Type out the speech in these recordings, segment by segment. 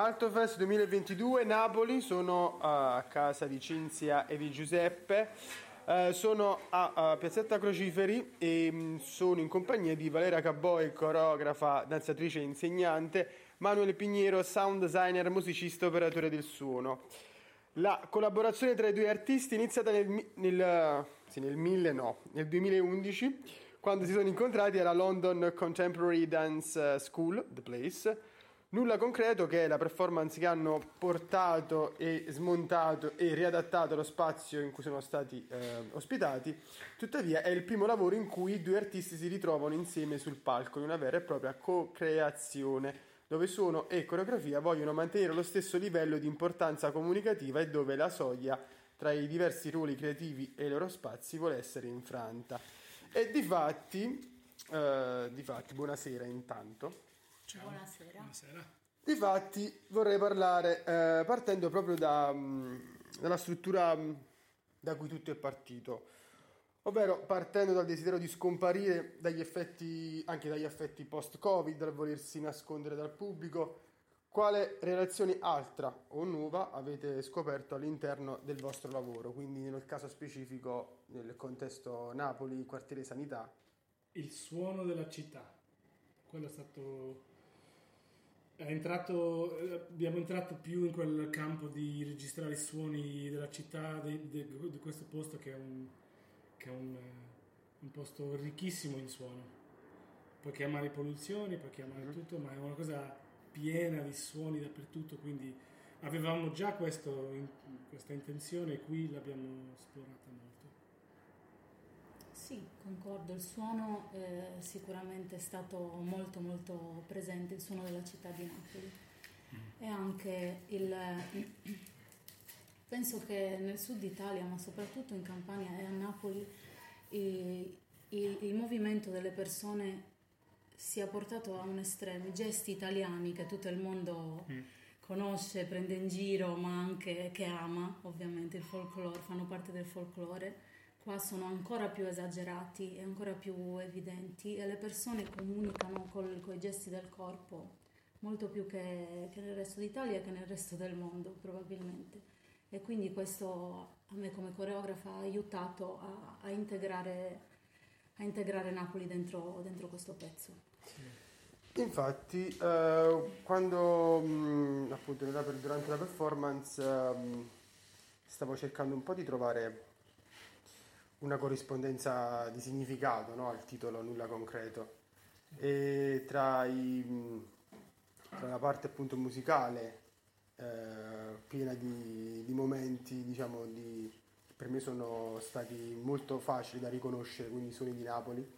Altofest 2022 Napoli, sono a casa di Cinzia e di Giuseppe. Eh, sono a, a, Piazzetta Crociferi e mh, mm, sono in compagnia di Valeria Caboi, coreografa, danzatrice e insegnante, Manuele Pignero, sound designer, musicista operatore del suono. La collaborazione tra i due artisti è iniziata nel, nel, sì, nel, 1000, no, nel 2011 quando si sono incontrati alla London Contemporary Dance School, The Place, Nulla concreto che è la performance che hanno portato e smontato e riadattato lo spazio in cui sono stati eh, ospitati, tuttavia è il primo lavoro in cui i due artisti si ritrovano insieme sul palco in una vera e propria co-creazione, dove suono e coreografia vogliono mantenere lo stesso livello di importanza comunicativa e dove la soglia tra i diversi ruoli creativi e i loro spazi vuole essere infranta. E di fatti, eh, di buonasera intanto. Ciao. Buonasera. Buonasera. Difatti vorrei parlare eh, partendo proprio da, mh, mm, dalla struttura mh, mm, da cui tutto è partito, ovvero partendo dal desiderio di scomparire dagli effetti, anche dagli effetti post-Covid, dal volersi nascondere dal pubblico, quale relazione altra o nuova avete scoperto all'interno del vostro lavoro, quindi nel caso specifico nel contesto Napoli, quartiere sanità? Il suono della città, quello è stato Entrato, abbiamo entrato più in quel campo di registrare i suoni della città, di, di, di questo posto che è, un, che è un, un, posto ricchissimo in suono. Puoi chiamare polluzioni, puoi chiamare mm-hmm. tutto, ma è una cosa piena di suoni dappertutto, quindi avevamo già questo, in, questa intenzione e qui l'abbiamo esplorata molto. Sì, concordo, il suono eh, sicuramente è stato molto molto presente, il suono della città di Napoli mm. e anche il... Penso che nel sud Italia, ma soprattutto in Campania e a Napoli, il, il, il movimento delle persone sia portato a un estremo, i gesti italiani che tutto il mondo mm. conosce, prende in giro, ma anche che ama, ovviamente il folklore, fanno parte del folklore qua sono ancora più esagerati e ancora più evidenti e le persone comunicano con i gesti del corpo molto più che, che, nel resto d'Italia che nel resto del mondo probabilmente e quindi questo a me come coreografa ha aiutato a, a, integrare, a integrare, Napoli dentro, dentro questo pezzo. Infatti, eh, quando mh, appunto durante la performance eh, stavo cercando un po' di trovare una corrispondenza di significato no? al titolo Nulla concreto e tra, i, tra la parte appunto musicale eh, piena di, di momenti diciamo di, per me sono stati molto facili da riconoscere quindi i suoni di Napoli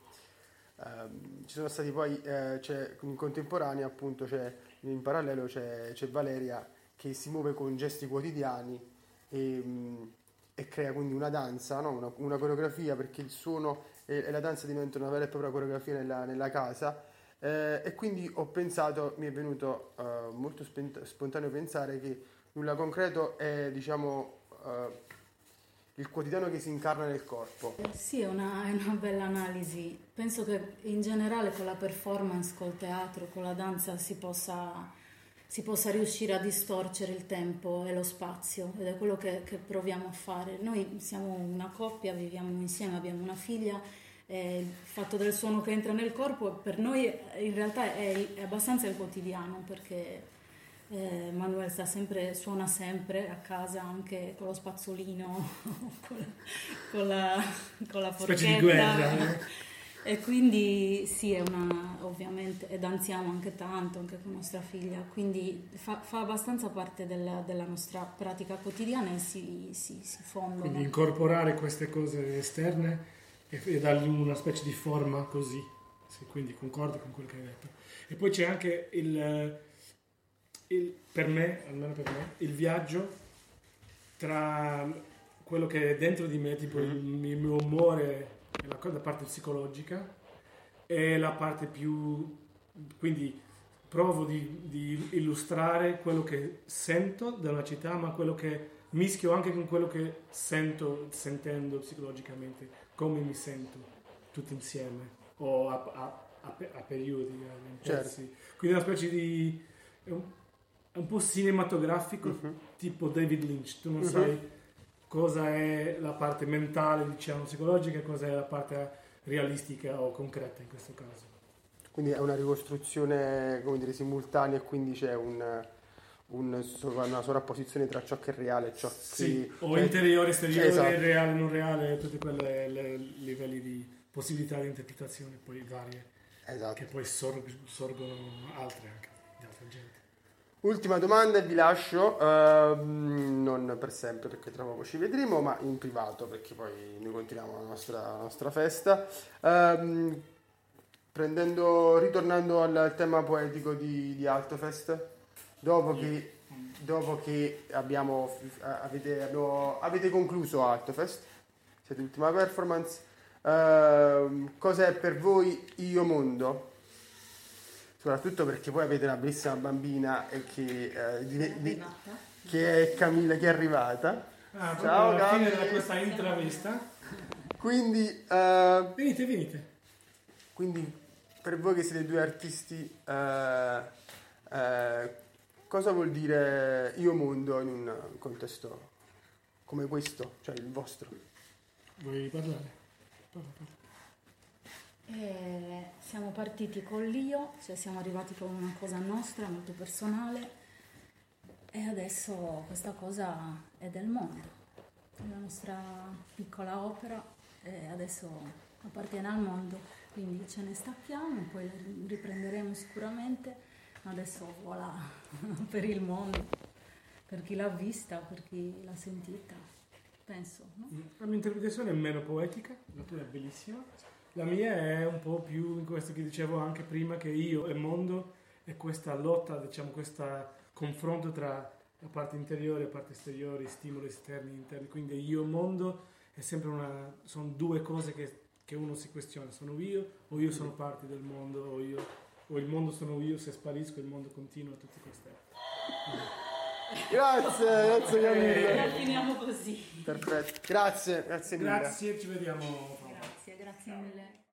Um, ci sono stati poi, eh, in contemporanea appunto c'è, in parallelo c'è, c'è, Valeria che si muove con gesti quotidiani e, mh, e crea quindi una danza, no? una, una, coreografia perché il suono e, e, la danza diventano una vera e propria coreografia nella, nella casa eh, e quindi ho pensato, mi è venuto uh, molto spent- spontaneo pensare che nulla concreto è diciamo uh, il quotidiano che si incarna nel corpo. Sì, è una, è una bella analisi. Penso che in generale con la performance, col teatro, con la danza si possa si possa riuscire a distorcere il tempo e lo spazio ed è quello che, che proviamo a fare. Noi siamo una coppia, viviamo insieme, abbiamo una figlia il fatto del suono che entra nel corpo per noi in realtà è, è abbastanza il quotidiano perché eh, Manuel sta sempre, suona sempre a casa anche con lo spazzolino, con, la, con la, con la forchetta. Specie di guerra. Eh. E quindi sì, è una, ovviamente, e danziamo anche tanto, anche con nostra figlia, quindi fa, fa abbastanza parte della, della, nostra pratica quotidiana e si, si, si fondono. Quindi incorporare queste cose esterne e, e dargli una specie di forma così, sì, quindi concordo con quello che hai detto. E poi c'è anche il, il, per me, almeno per me, il viaggio tra quello che è dentro di me, tipo il, mm-hmm. il mio umore la, la parte psicologica e la parte più... quindi provo di, di, illustrare quello che sento dalla città, ma quello che mischio anche con quello che sento sentendo psicologicamente, come mi sento tutti insieme o a, a, a, a periodi, a certo. Quindi una specie di... un po' cinematografico, Mhm. tipo David Lynch. Tu non Mhm. sai cosa è la parte mentale, diciamo, psicologica e cosa è la parte realistica o concreta in questo caso. Quindi è una ricostruzione, come dire, simultanea e quindi c'è un, un una sovrapposizione tra ciò che è reale e ciò Sì, che... o cioè- interiore, esteriore, Esatto. reale, non reale, tutti quei livelli di possibilità di interpretazione poi varie, Esatto. che poi sorg- sorgono altre anche, di altra gente. Ultima domanda e vi lascio, ehm, non per sempre perché tra poco ci vedremo, ma in privato perché poi noi continuiamo la nostra, la nostra festa. Ehm, prendendo, ritornando al tema poetico di, di Altofest, dopo che, dopo che abbiamo, avete, abbiamo- avete concluso Altofest, siete l'ultima performance, ehm, cos'è per voi Io Mondo? Soprattutto perché poi avete una bellissima bambina e che, eh, di- di- che è Camilla che è arrivata. Ah, Ciao, alla fine di questa intravista. Quindi, eh, Venite, venite. quindi per voi che siete due artisti, eh, eh, cosa vuol dire io mondo in un contesto come questo, cioè il vostro? Vuoi parlare? Parla, parla. E siamo partiti con l'io, cioè siamo arrivati con una cosa nostra, molto personale, e adesso questa cosa è del mondo, è la nostra piccola opera e adesso appartiene al mondo, quindi ce ne stacchiamo, poi la riprenderemo sicuramente, adesso voilà per il mondo, per chi l'ha vista, per chi l'ha sentita, penso. No? La mia interpretazione è meno poetica, la tua è bellissima. La mia è un po' più in questo che dicevo anche prima, che io e mondo è questa lotta, diciamo, questo confronto tra la parte interiore e la parte esteriore, stimoli esterni e interni. Quindi io e mondo è sempre una, sono due cose che, che uno si questiona, sono io o io sono parte del mondo o, io, o il mondo sono io, se sparisco il mondo continua, tutte queste. Grazie, grazie Camilla. La finiamo così. Perfetto, grazie, grazie mille. Grazie, ci vediamo. similar.